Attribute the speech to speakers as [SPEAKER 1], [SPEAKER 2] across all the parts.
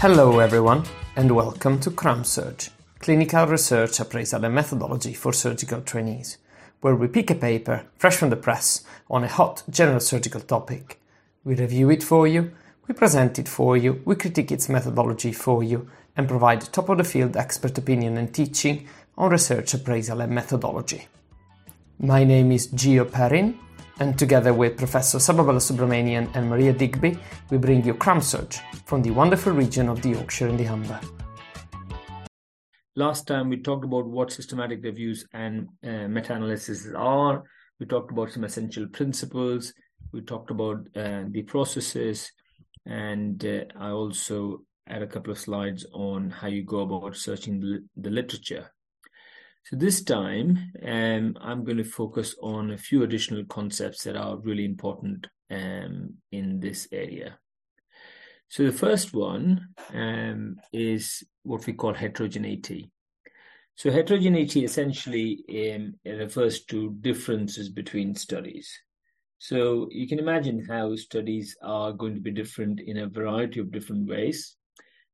[SPEAKER 1] Hello, everyone, and welcome to CRAMSurg, Clinical Research Appraisal and Methodology for Surgical Trainees, where we pick a paper fresh from the press on a hot general surgical topic. We review it for you, we present it for you, we critique its methodology for you, and provide top of the field expert opinion and teaching on research appraisal and methodology. My name is Gio Perrin, and together with Professor Saba Balasubramanian and Maria Digby, we bring you CRAMSurg from the wonderful region of the Yorkshire and the Humber.
[SPEAKER 2] Last time we talked about what systematic reviews and uh, meta-analysis are. We talked about some essential principles. We talked about uh, the processes, and uh, I also add a couple of slides on how you go about searching the, the literature. So this time, um, I'm going to focus on a few additional concepts that are really important um, in this area. So the first one um, is what we call heterogeneity. So heterogeneity essentially um, refers to differences between studies. So you can imagine how studies are going to be different in a variety of different ways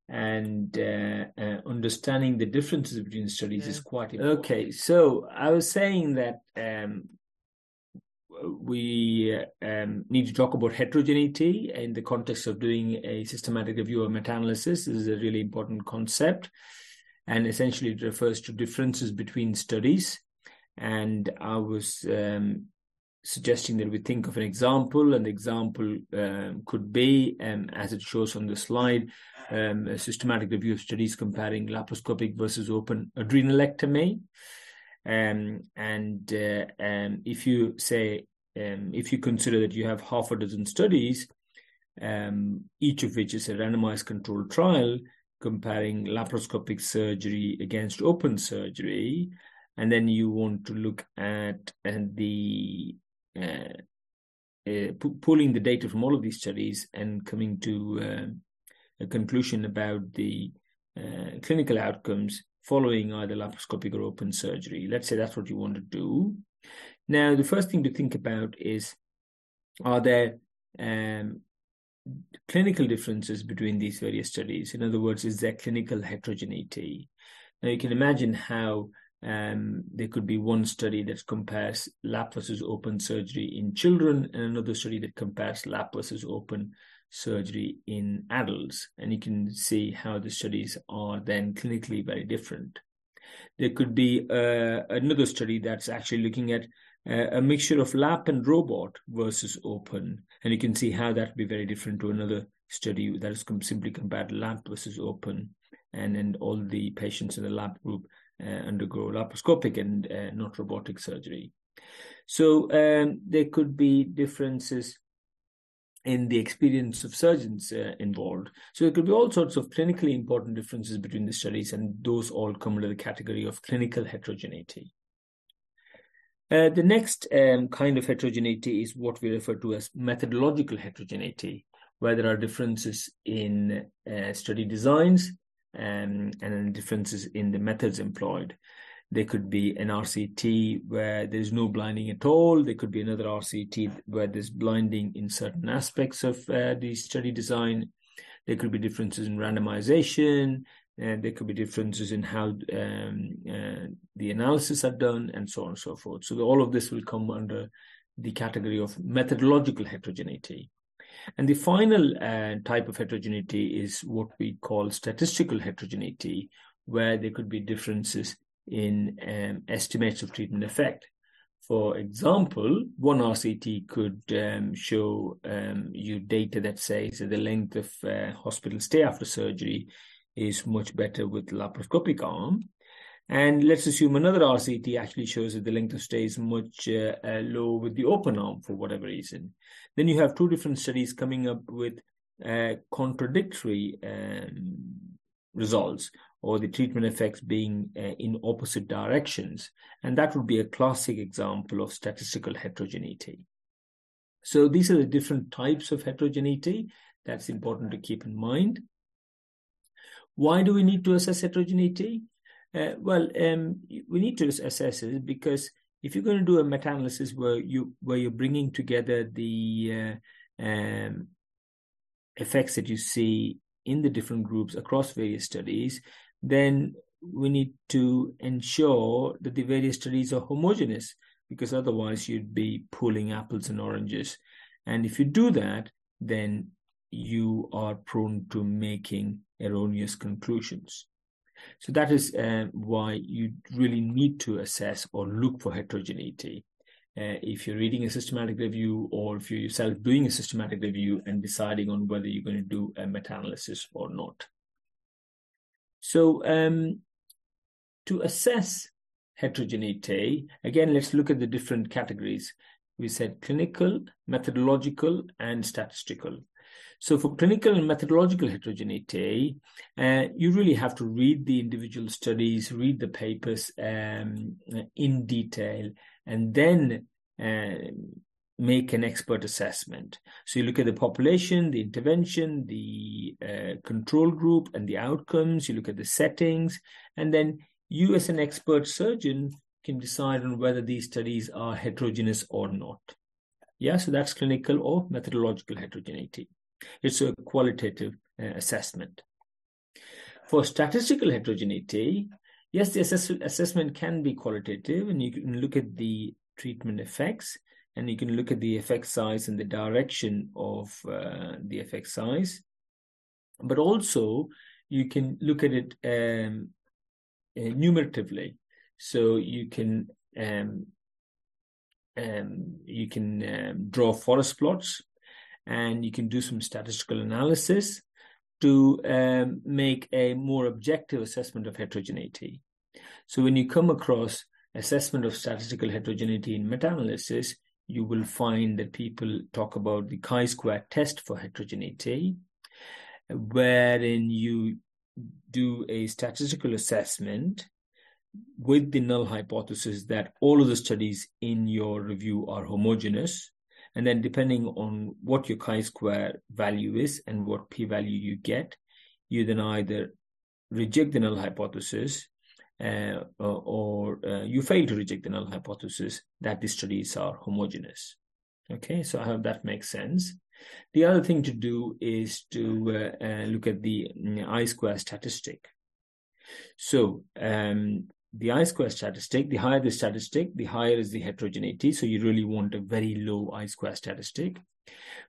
[SPEAKER 2] and uh, uh, understanding the differences between studies yeah. is quite important. Okay, so I was saying that um, we uh, um, need to talk about heterogeneity in the context of doing a systematic review or meta-analysis. This is a really important concept, and essentially it refers to differences between studies. And I was um, suggesting that we think of an example, and the example um, could be, um, as it shows on the slide, um, a systematic review of studies comparing laparoscopic versus open adrenalectomy. Um, and uh, um, if you say, um, if you consider that you have half a dozen studies, each of which is a randomized controlled trial comparing laparoscopic surgery against open surgery, and then you want to look at and the uh, uh, pulling the data from all of these studies and coming to uh, a conclusion about the uh, clinical outcomes following either laparoscopic or open surgery. Let's say that's what you want to do. Now, the first thing to think about is are there um, clinical differences between these various studies? In other words, is there clinical heterogeneity? Now, you can imagine how um, there could be one study that compares lap versus open surgery in children, and another study that compares lap versus open surgery in adults, and you can see how the studies are then clinically very different. There could be uh, another study that's actually looking at uh, a mixture of lap and robot versus open, and you can see how that would be very different to another study that is com- simply compared lap versus open, and then all the patients in the lap group undergo laparoscopic and uh, not robotic surgery. So um, there could be differences in the experience of surgeons uh, involved. So there could be all sorts of clinically important differences between the studies, and those all come under the category of clinical heterogeneity. Uh, the next um, kind of heterogeneity is what we refer to as methodological heterogeneity, where there are differences in uh, study designs um, and differences in the methods employed. There could be an RCT where there's no blinding at all. There could be another RCT where there's blinding in certain aspects of uh, the study design. There could be differences in randomization. And there could be differences in how um, uh, the analysis are done, and so on and so forth. So all of this will come under the category of methodological heterogeneity. And the final uh, type of heterogeneity is what we call statistical heterogeneity, where there could be differences in um, estimates of treatment effect. For example, one RCT could um, show um, you data that says that the length of uh, hospital stay after surgery is much better with laparoscopic arm. And let's assume another RCT actually shows that the length of stay is much uh, uh, low with the open arm for whatever reason. Then you have two different studies coming up with uh, contradictory um, results or the treatment effects being uh, in opposite directions. And that would be a classic example of statistical heterogeneity. So these are the different types of heterogeneity that's important to keep in mind. Why do we need to assess heterogeneity? Uh, well, um, we need to assess it because if you're going to do a meta-analysis where you where you're bringing together the uh, um, effects that you see in the different groups across various studies, then we need to ensure that the various studies are homogeneous because otherwise you'd be pulling apples and oranges. And if you do that, then you are prone to making erroneous conclusions. So that is uh, why you really need to assess or look for heterogeneity. Uh, if you're reading a systematic review or if you're yourself doing a systematic review and deciding on whether you're going to do a meta-analysis or not. So um, to assess heterogeneity, again, let's look at the different categories. We said clinical, methodological, and statistical. So for clinical and methodological heterogeneity, uh, you really have to read the individual studies, read the papers um, in detail, and then uh, make an expert assessment. So you look at the population, the intervention, the uh, control group, and the outcomes. You look at the settings, and then you, as an expert surgeon, can decide on whether these studies are heterogeneous or not. Yeah, so that's clinical or methodological heterogeneity. It's a qualitative uh, assessment. For statistical heterogeneity, yes, the assess- assessment can be qualitative, and you can look at the treatment effects, and you can look at the effect size and the direction of uh, the effect size. But also, you can look at it um, uh, numeratively. So you can um, um, you can um, draw forest plots and you can do some statistical analysis to um, make a more objective assessment of heterogeneity. So when you come across assessment of statistical heterogeneity in meta-analysis, you will find that people talk about the chi-square test for heterogeneity, wherein you do a statistical assessment with the null hypothesis that all of the studies in your review are homogeneous and then depending on what your chi-square value is and what p-value you get, you then either reject the null hypothesis uh, or, uh, you fail to reject the null hypothesis that the studies are homogeneous. Okay, so I hope that makes sense. The other thing to do is to uh, uh look at the mm, I-square statistic. So um, the I-square statistic, the higher the statistic, the higher is the heterogeneity. So you really want a very low I-square statistic.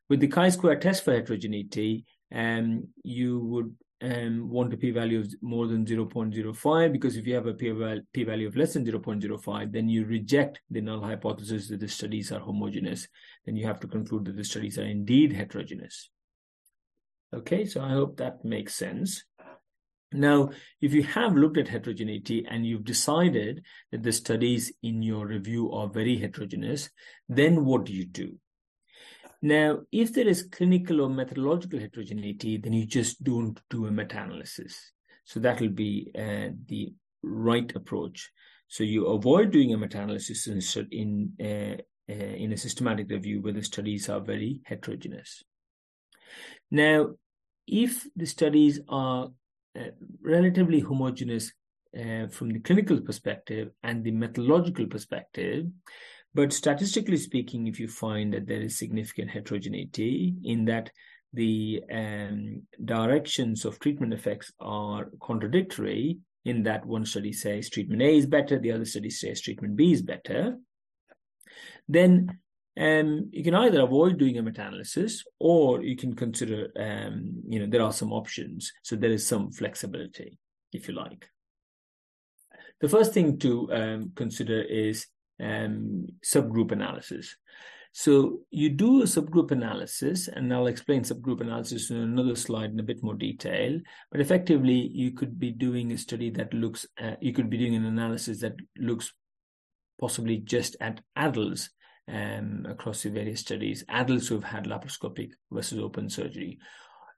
[SPEAKER 2] With the chi-square test for heterogeneity, um, you would um, want a p-value of more than 0.05 because if you have a p-value of less than 0.05, then you reject the null hypothesis that the studies are homogeneous. Then you have to conclude that the studies are indeed heterogeneous. Okay, so I hope that makes sense. Now, if you have looked at heterogeneity and you've decided that the studies in your review are very heterogeneous, then what do you do? Now, if there is clinical or methodological heterogeneity, then you just don't do a meta-analysis. So that will be uh, the right approach. So you avoid doing a meta-analysis in in, uh, uh, in a systematic review where the studies are very heterogeneous. Now, if the studies are relatively homogeneous uh, from the clinical perspective and the methodological perspective. But statistically speaking, if you find that there is significant heterogeneity in that the um, directions of treatment effects are contradictory, in that one study says treatment A is better, the other study says treatment B is better, then um, you can either avoid doing a meta-analysis or you can consider, um, you know, there are some options. So there is some flexibility, if you like. The first thing to um, consider is um, subgroup analysis. So you do a subgroup analysis, and I'll explain subgroup analysis in another slide in a bit more detail. But effectively, you could be doing a study that looks, you could be doing an analysis that looks possibly just at adults um, across the various studies, adults who have had laparoscopic versus open surgery.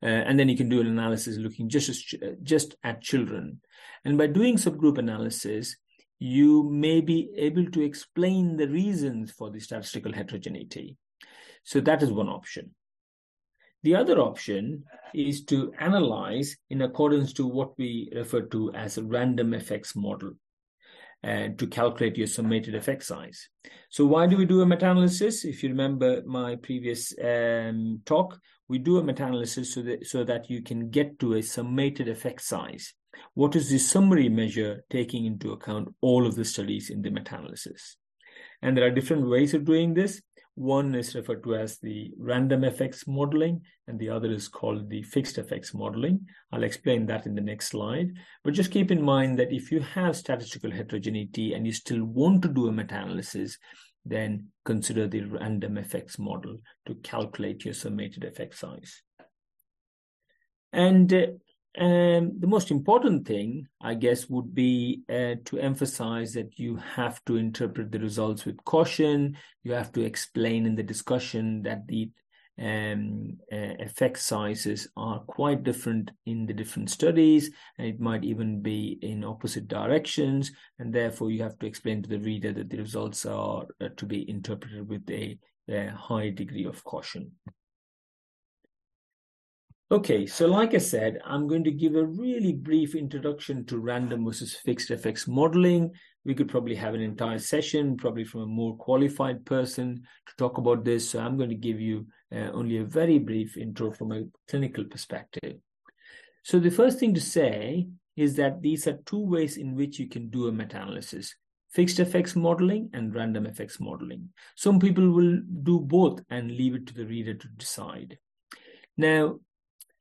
[SPEAKER 2] Uh, and then you can do an analysis looking just as, just at children. And by doing subgroup analysis, you may be able to explain the reasons for the statistical heterogeneity. So that is one option. The other option is to analyze in accordance to what we refer to as a random effects model and to calculate your summated effect size. So why do we do a meta-analysis? If you remember my previous um, talk, we do a meta-analysis so that, so that you can get to a summated effect size. What is the summary measure taking into account all of the studies in the meta-analysis? And there are different ways of doing this. One is referred to as the random effects modeling, and the other is called the fixed effects modeling. I'll explain that in the next slide. But just keep in mind that if you have statistical heterogeneity and you still want to do a meta-analysis, then consider the random effects model to calculate your summated effect size. And uh, uh, um, the most important thing, I guess, would be uh, to emphasize that you have to interpret the results with caution. You have to explain in the discussion that the um, uh, effect sizes are quite different in the different studies, and it might even be in opposite directions. And therefore, you have to explain to the reader that the results are uh, to be interpreted with a, a high degree of caution. Okay, so like I said, I'm going to give a really brief introduction to random versus fixed effects modeling. We could probably have an entire session, probably from a more qualified person to talk about this. So I'm going to give you uh, only a very brief intro from a clinical perspective. So the first thing to say is that these are two ways in which you can do a meta-analysis fixed effects modeling and random effects modeling. Some people will do both and leave it to the reader to decide. Now,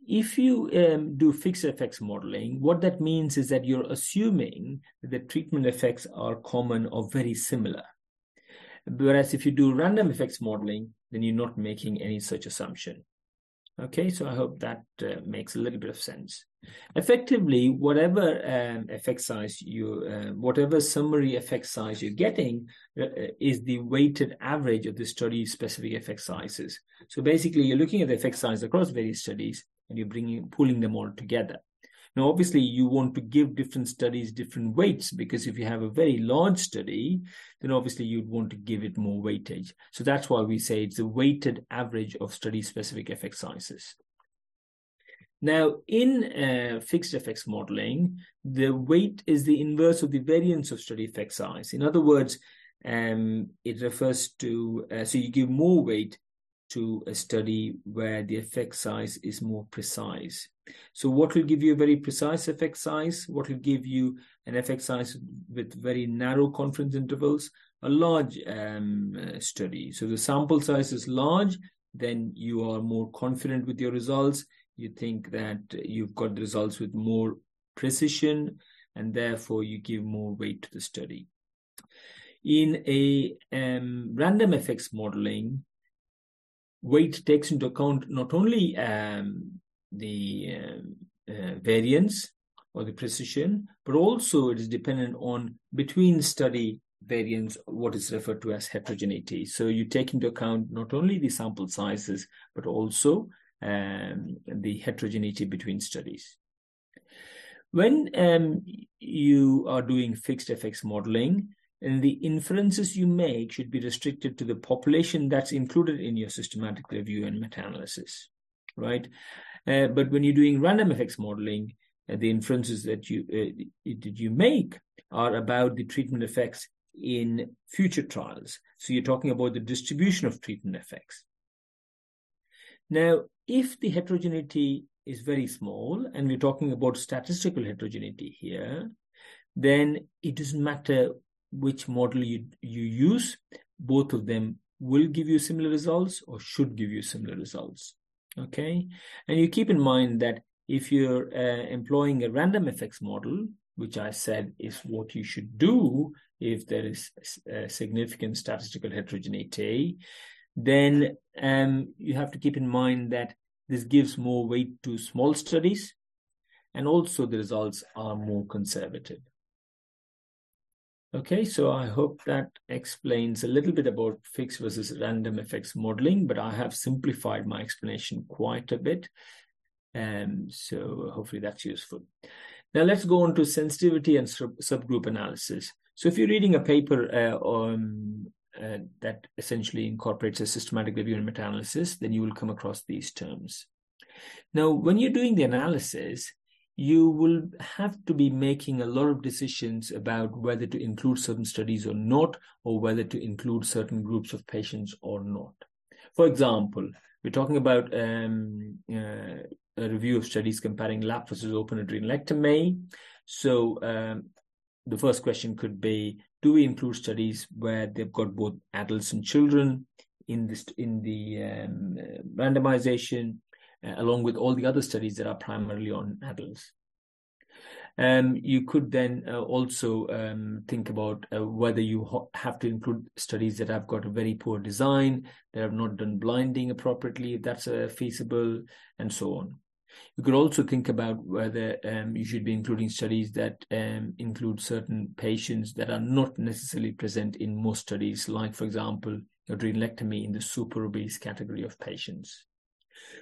[SPEAKER 2] if you um, do fixed effects modeling, what that means is that you're assuming that the treatment effects are common or very similar. Whereas if you do random effects modeling, then you're not making any such assumption. Okay, so I hope that uh, makes a little bit of sense. Effectively, whatever um, effect size you, uh, whatever summary effect size you're getting uh, is the weighted average of the study specific effect sizes. So basically, you're looking at the effect size across various studies and you're bringing pulling them all together. Now, obviously, you want to give different studies different weights because if you have a very large study, then obviously you'd want to give it more weightage. So that's why we say it's a weighted average of study specific effect sizes. Now, in uh, fixed effects modeling, the weight is the inverse of the variance of study effect size. In other words, um, it refers to, uh, so you give more weight to a study where the effect size is more precise. So, what will give you a very precise effect size? What will give you an effect size with very narrow confidence intervals? A large um, uh, study. So, the sample size is large, then you are more confident with your results. You think that you've got the results with more precision, and therefore you give more weight to the study. In a um, random effects modeling, weight takes into account not only um, the uh, uh, variance or the precision, but also it is dependent on between study variance, what is referred to as heterogeneity. So you take into account not only the sample sizes, but also um, the heterogeneity between studies. When um, you are doing fixed effects modeling, and the inferences you make should be restricted to the population that's included in your systematic review and meta-analysis, right? Uh, but when you're doing random effects modeling, uh, the inferences that you uh, that you make are about the treatment effects in future trials. So you're talking about the distribution of treatment effects. Now, if the heterogeneity is very small, and we're talking about statistical heterogeneity here, then it doesn't matter which model you, you use, both of them will give you similar results or should give you similar results. Okay. And you keep in mind that if you're uh, employing a random effects model, which I said is what you should do if there is a significant statistical heterogeneity, then um, you have to keep in mind that this gives more weight to small studies and also the results are more conservative. Okay, so I hope that explains a little bit about fixed versus random effects modeling, but I have simplified my explanation quite a bit. Um, so hopefully that's useful. Now let's go on to sensitivity and sub subgroup analysis. So if you're reading a paper uh, on, uh, that essentially incorporates a systematic review and meta-analysis, then you will come across these terms. Now, when you're doing the analysis, you will have to be making a lot of decisions about whether to include certain studies or not, or whether to include certain groups of patients or not. For example, we're talking about um, uh, a review of studies comparing lap versus open adrenalectomy. So um, the first question could be: Do we include studies where they've got both adults and children in this in the um, randomization, uh, along with all the other studies that are primarily on adults? Um, you could then uh, also um, think about uh, whether you have to include studies that have got a very poor design, that have not done blinding appropriately, if that's uh, feasible, and so on. You could also think about whether um, you should be including studies that um, include certain patients that are not necessarily present in most studies, like, for example, adrenalectomy in the super obese category of patients.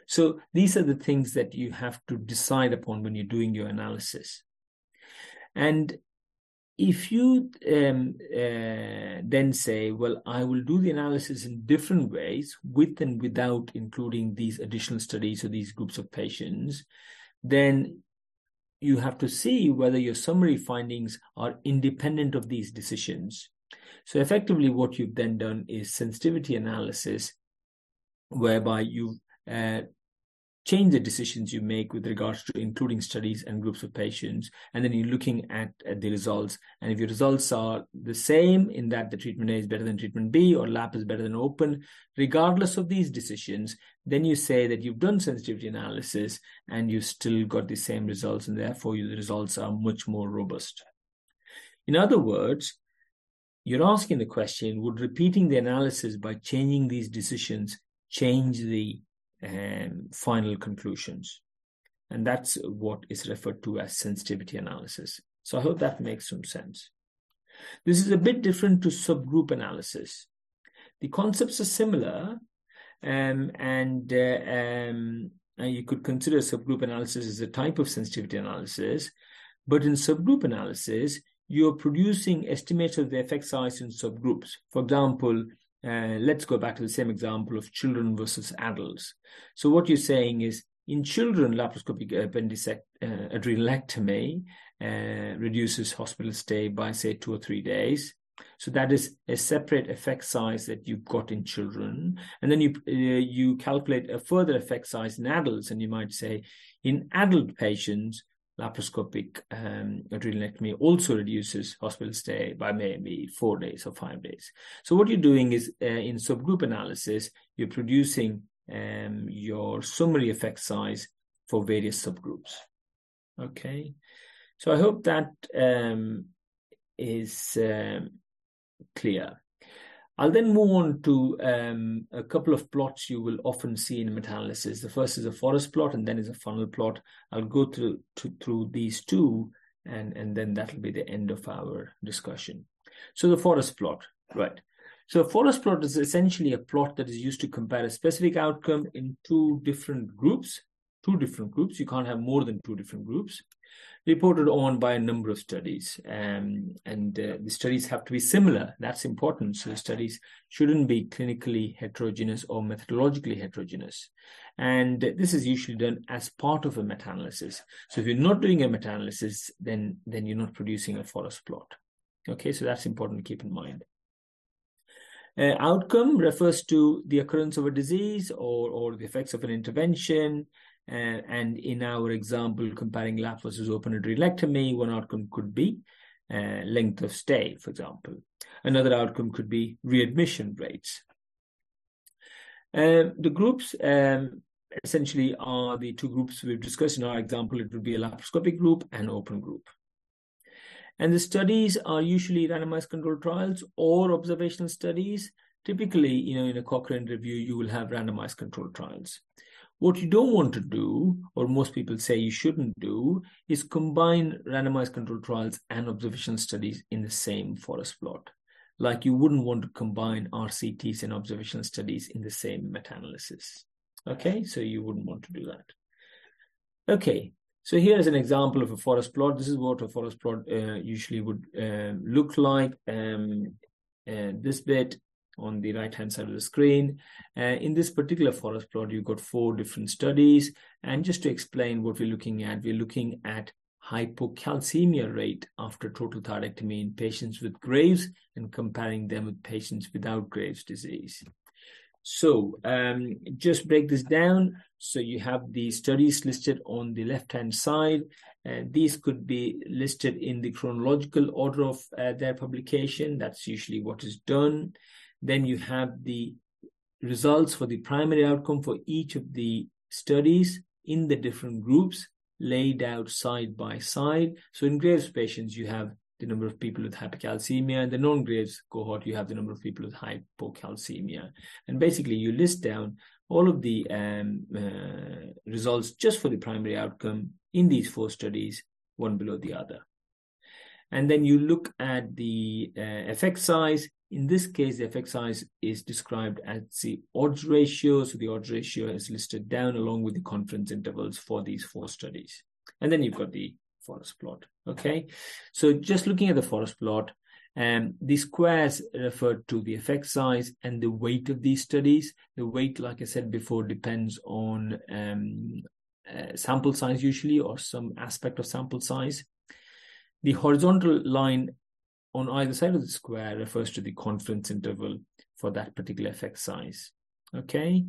[SPEAKER 2] So these are the things that you have to decide upon when you're doing your analysis. And if you um, uh, then say, well, I will do the analysis in different ways, with and without including these additional studies or these groups of patients, then you have to see whether your summary findings are independent of these decisions. So effectively, what you've then done is sensitivity analysis, whereby you've uh, change the decisions you make with regards to including studies and groups of patients and then you're looking at, at, the results. And if your results are the same in that the treatment a is better than treatment b or lap is better than open regardless of these decisions then you say that you've done sensitivity analysis and you've still got the same results and therefore the results are much more robust. In other words you're asking the question would repeating the analysis by changing these decisions change the um, final conclusions. And that's what is referred to as sensitivity analysis. So I hope that makes some sense. This is a bit different to subgroup analysis. The concepts are similar, um, and uh, um, you could consider subgroup analysis as a type of sensitivity analysis. But in subgroup analysis, you're producing estimates of the effect size in subgroups. For example, uh, let's go back to the same example of children versus adults. So what you're saying is in children, laparoscopic appendicect, uh, adrenalectomy uh, reduces hospital stay by say two or three days. So that is a separate effect size that you've got in children, and then you uh, you calculate a further effect size in adults, and you might say in adult patients laparoscopic um, adrenalectomy also reduces hospital stay by maybe four days or five days. So what you're doing is uh, in subgroup analysis, you're producing um, your summary effect size for various subgroups. Okay, so I hope that um, is um, clear. I'll then move on to um, a couple of plots you will often see in meta-analysis. The first is a forest plot and then is a funnel plot. I'll go through to, through these two and, and then that'll be the end of our discussion. So the forest plot, right. So a forest plot is essentially a plot that is used to compare a specific outcome in two different groups, two different groups. You can't have more than two different groups reported on by a number of studies. Um, and uh, the studies have to be similar. That's important. So the studies shouldn't be clinically heterogeneous or methodologically heterogeneous. And this is usually done as part of a meta-analysis. So if you're not doing a meta-analysis, then, then you're not producing a forest plot. Okay, so that's important to keep in mind. Uh, outcome refers to the occurrence of a disease or, or the effects of an intervention. Uh, and in our example, comparing lap versus open adrenalectomy, one outcome could be uh, length of stay, for example. Another outcome could be readmission rates. Um, the groups um, essentially are the two groups we've discussed in our example. It would be a laparoscopic group and open group. And the studies are usually randomized controlled trials or observational studies. Typically, you know, in a Cochrane review, you will have randomized controlled trials. What you don't want to do, or most people say you shouldn't do, is combine randomized controlled trials and observational studies in the same forest plot. Like you wouldn't want to combine RCTs and observational studies in the same meta-analysis. Okay, so you wouldn't want to do that. Okay, so here is an example of a forest plot. This is what a forest plot uh, usually would uh, look like. Um, uh, this bit on the right hand side of the screen. Uh, in this particular forest plot, you've got four different studies. And just to explain what we're looking at, we're looking at hypocalcemia rate after total thyroidectomy in patients with Graves and comparing them with patients without Graves disease. So um, just break this down. So you have the studies listed on the left-hand side. and these could be listed in the chronological order of uh, their publication. That's usually what is done. Then you have the results for the primary outcome for each of the studies in the different groups laid out side by side. So in Graves patients, you have the number of people with hypercalcemia. In the non-Graves cohort, you have the number of people with hypocalcemia. And basically, you list down all of the um, uh, results just for the primary outcome in these four studies, one below the other. And then you look at the uh, effect size. In this case, the effect size is described as the odds ratio. So the odds ratio is listed down along with the confidence intervals for these four studies. And then you've got the forest plot. Okay, so just looking at the forest plot, um, the squares refer to the effect size and the weight of these studies. The weight, like I said before, depends on um, uh, sample size usually or some aspect of sample size. The horizontal line on either side of the square refers to the confidence interval for that particular effect size. Okay.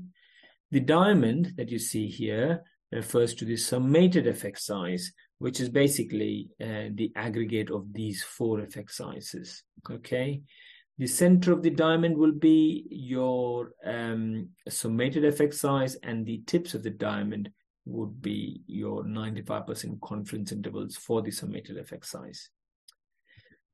[SPEAKER 2] The diamond that you see here refers to the summated effect size, which is basically uh, the aggregate of these four effect sizes. Okay. The center of the diamond will be your um, summated effect size, and the tips of the diamond would be your 95% confidence intervals for the summated effect size.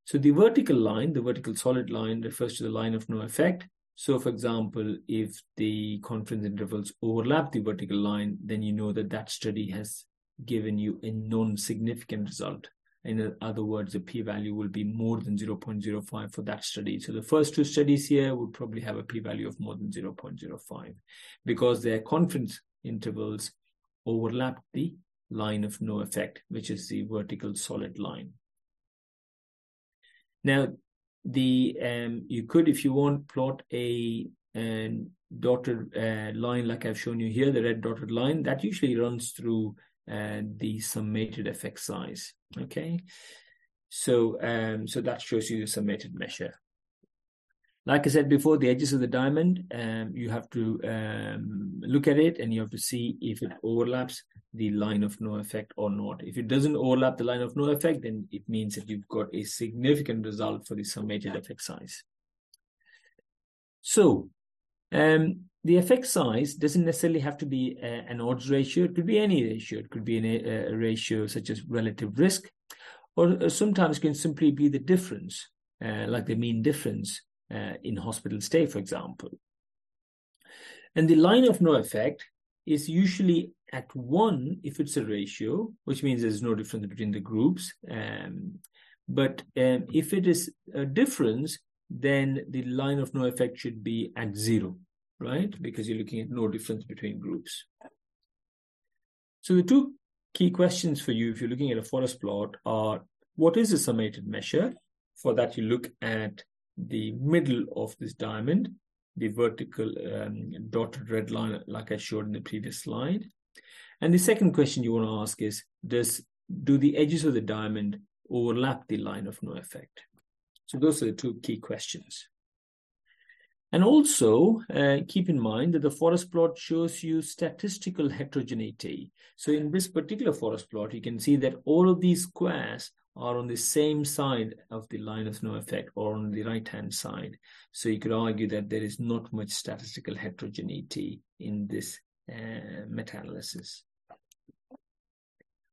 [SPEAKER 2] So the vertical line, the vertical solid line, refers to the line of no effect. So, for example, if the confidence intervals overlap the vertical line, then you know that that study has given you a non-significant result. In other words, the p-value will be more than 0.05 for that study. So the first two studies here would probably have a p-value of more than 0.05 because their confidence intervals overlap the line of no effect, which is the vertical solid line. Now, the um, you could, if you want, plot a, a dotted uh, line like I've shown you here, the red dotted line that usually runs through and the summated effect size. Okay, so um, so that shows you the summated measure. Like I said before, the edges of the diamond, um, you have to um, look at it and you have to see if it overlaps the line of no effect or not. If it doesn't overlap the line of no effect, then it means that you've got a significant result for the summated effect size. So, um, the effect size doesn't necessarily have to be a, an odds ratio. It could be any ratio. It could be an, a, a ratio such as relative risk, or, or, sometimes can simply be the difference, uh, like the mean difference uh, in hospital stay, for example. And the line of no effect is usually at one if it's a ratio, which means there's no difference between the groups. Um, but um, if it is a difference, then the line of no effect should be at zero right? Because you're looking at no difference between groups. So the two key questions for you, if you're looking at a forest plot, are what is a summated measure? For that, you look at the middle of this diamond, the vertical um, dotted red line, like I showed in the previous slide. And the second question you want to ask is, does do the edges of the diamond overlap the line of no effect? So those are the two key questions. And also uh, keep in mind that the forest plot shows you statistical heterogeneity. So in this particular forest plot, you can see that all of these squares are on the same side of the line of no effect or on the right hand side. So you could argue that there is not much statistical heterogeneity in this uh, meta-analysis.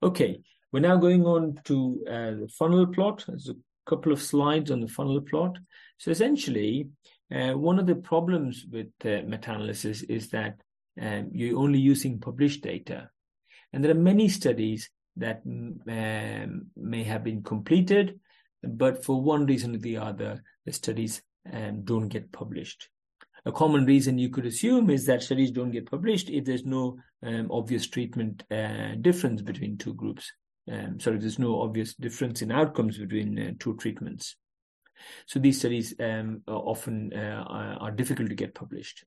[SPEAKER 2] Okay, we're now going on to uh, the funnel plot. There's a couple of slides on the funnel plot. So essentially, uh, one of the problems with uh, meta-analysis is that um, you're only using published data. And there are many studies that um, may have been completed, but for one reason or the other, the studies um, don't get published. A common reason you could assume is that studies don't get published if there's no um, obvious treatment uh, difference between two groups. Um, sorry, there's no obvious difference in outcomes between uh, two treatments. So these studies um, often uh, are difficult to get published.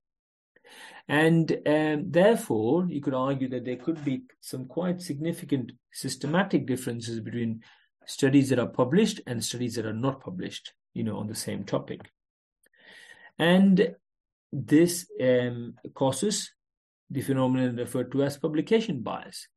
[SPEAKER 2] And um, therefore, you could argue that there could be some quite significant systematic differences between studies that are published and studies that are not published, you know, on the same topic. And this um, causes the phenomenon referred to as publication bias,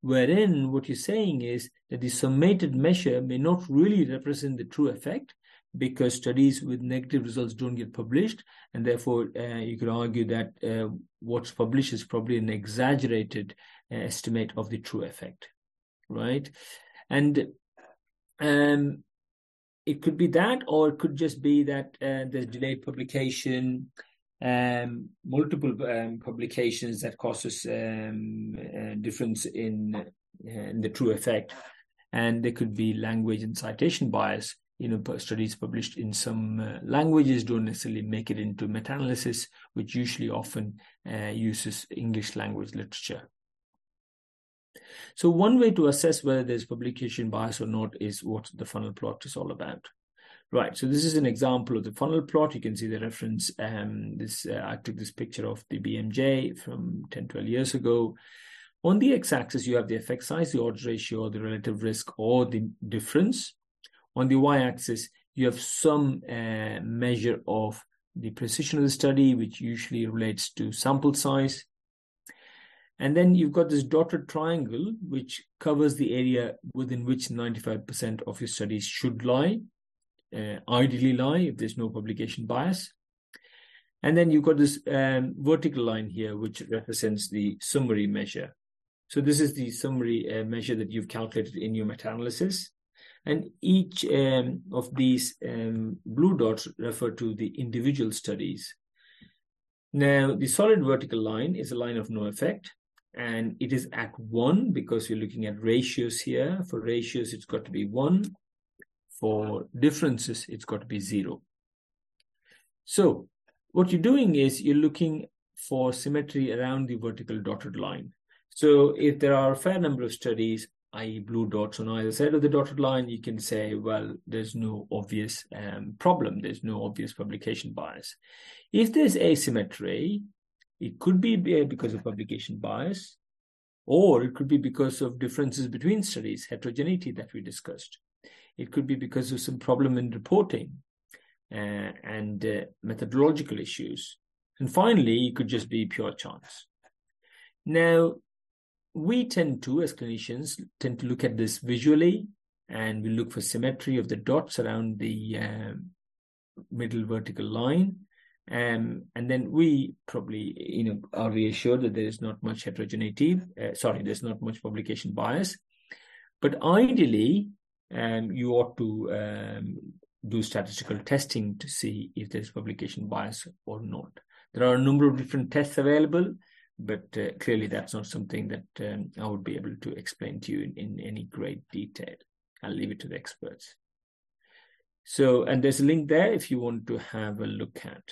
[SPEAKER 2] wherein what you're saying is that the summated measure may not really represent the true effect because studies with negative results don't get published, and therefore uh, you could argue that uh, what's published is probably an exaggerated uh, estimate of the true effect, right? And um, it could be that, or it could just be that uh, there's delayed publication, um, multiple um, publications that causes um, uh, difference in, uh, in the true effect, and there could be language and citation bias. You know, studies published in some uh, languages don't necessarily make it into meta-analysis, which usually often uh, uses English language literature. So one way to assess whether there's publication bias or not is what the funnel plot is all about. Right, so this is an example of the funnel plot. You can see the reference. Um, this uh, I took this picture of the BMJ from 10, 12 years ago. On the x-axis, you have the effect size, the odds ratio, the relative risk, or the difference. On the y-axis, you have some uh, measure of the precision of the study, which usually relates to sample size. And then you've got this dotted triangle, which covers the area within which 95% of your studies should lie uh, ideally lie if there's no publication bias. And then you've got this um, vertical line here, which represents the summary measure. So this is the summary uh, measure that you've calculated in your meta-analysis. And each um, of these um, blue dots refer to the individual studies. Now, the solid vertical line is a line of no effect, and it is at one because you're looking at ratios here. For ratios, it's got to be one for differences, it's got to be zero. So what you're doing is you're looking for symmetry around the vertical dotted line. So if there are a fair number of studies, i.e. blue dots on either side of the dotted line, you can say, well, there's no obvious um, problem. There's no obvious publication bias. If there's asymmetry, it could be because of publication bias, or it could be because of differences between studies, heterogeneity that we discussed. It could be because of some problem in reporting uh, and uh, methodological issues. And finally, it could just be pure chance. Now, we tend to, as clinicians, tend to look at this visually and we look for symmetry of the dots around the uh, middle vertical line. Um, and then we probably, you know, are reassured that there is not much heterogeneity. Uh, sorry, there's not much publication bias. But ideally, and you ought to um, do statistical testing to see if there's publication bias or not. There are a number of different tests available, but uh, clearly that's not something that um, I would be able to explain to you in, in any great detail. I'll leave it to the experts. So, and there's a link there if you want to have a look at.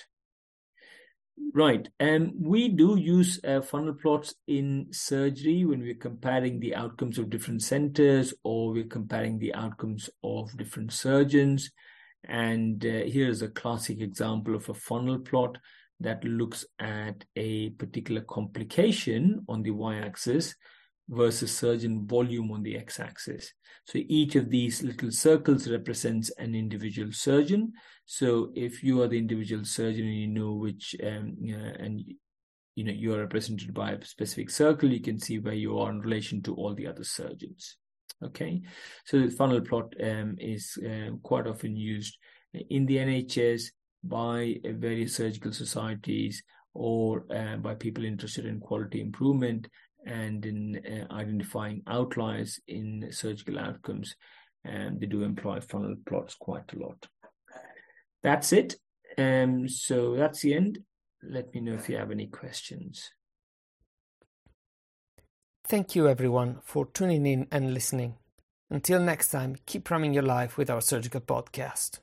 [SPEAKER 2] Right. Um, we do use uh, funnel plots in surgery when we're comparing the outcomes of different centers or we're comparing the outcomes of different surgeons. And uh, here's a classic example of a funnel plot that looks at a particular complication on the y axis versus surgeon volume on the x-axis. So each of these little circles represents an individual surgeon. So if you are the individual surgeon and you know which, um, and you know you are represented by a specific circle, you can see where you are in relation to all the other surgeons. Okay, so the funnel plot um, is uh, quite often used in the NHS by various surgical societies or uh, by people interested in quality improvement and in uh, identifying outliers in surgical outcomes. And they do employ funnel plots quite a lot. That's it. Um, so that's the end. Let me know if you have any questions.
[SPEAKER 1] Thank you, everyone, for tuning in and listening. Until next time, keep running your life with our surgical podcast.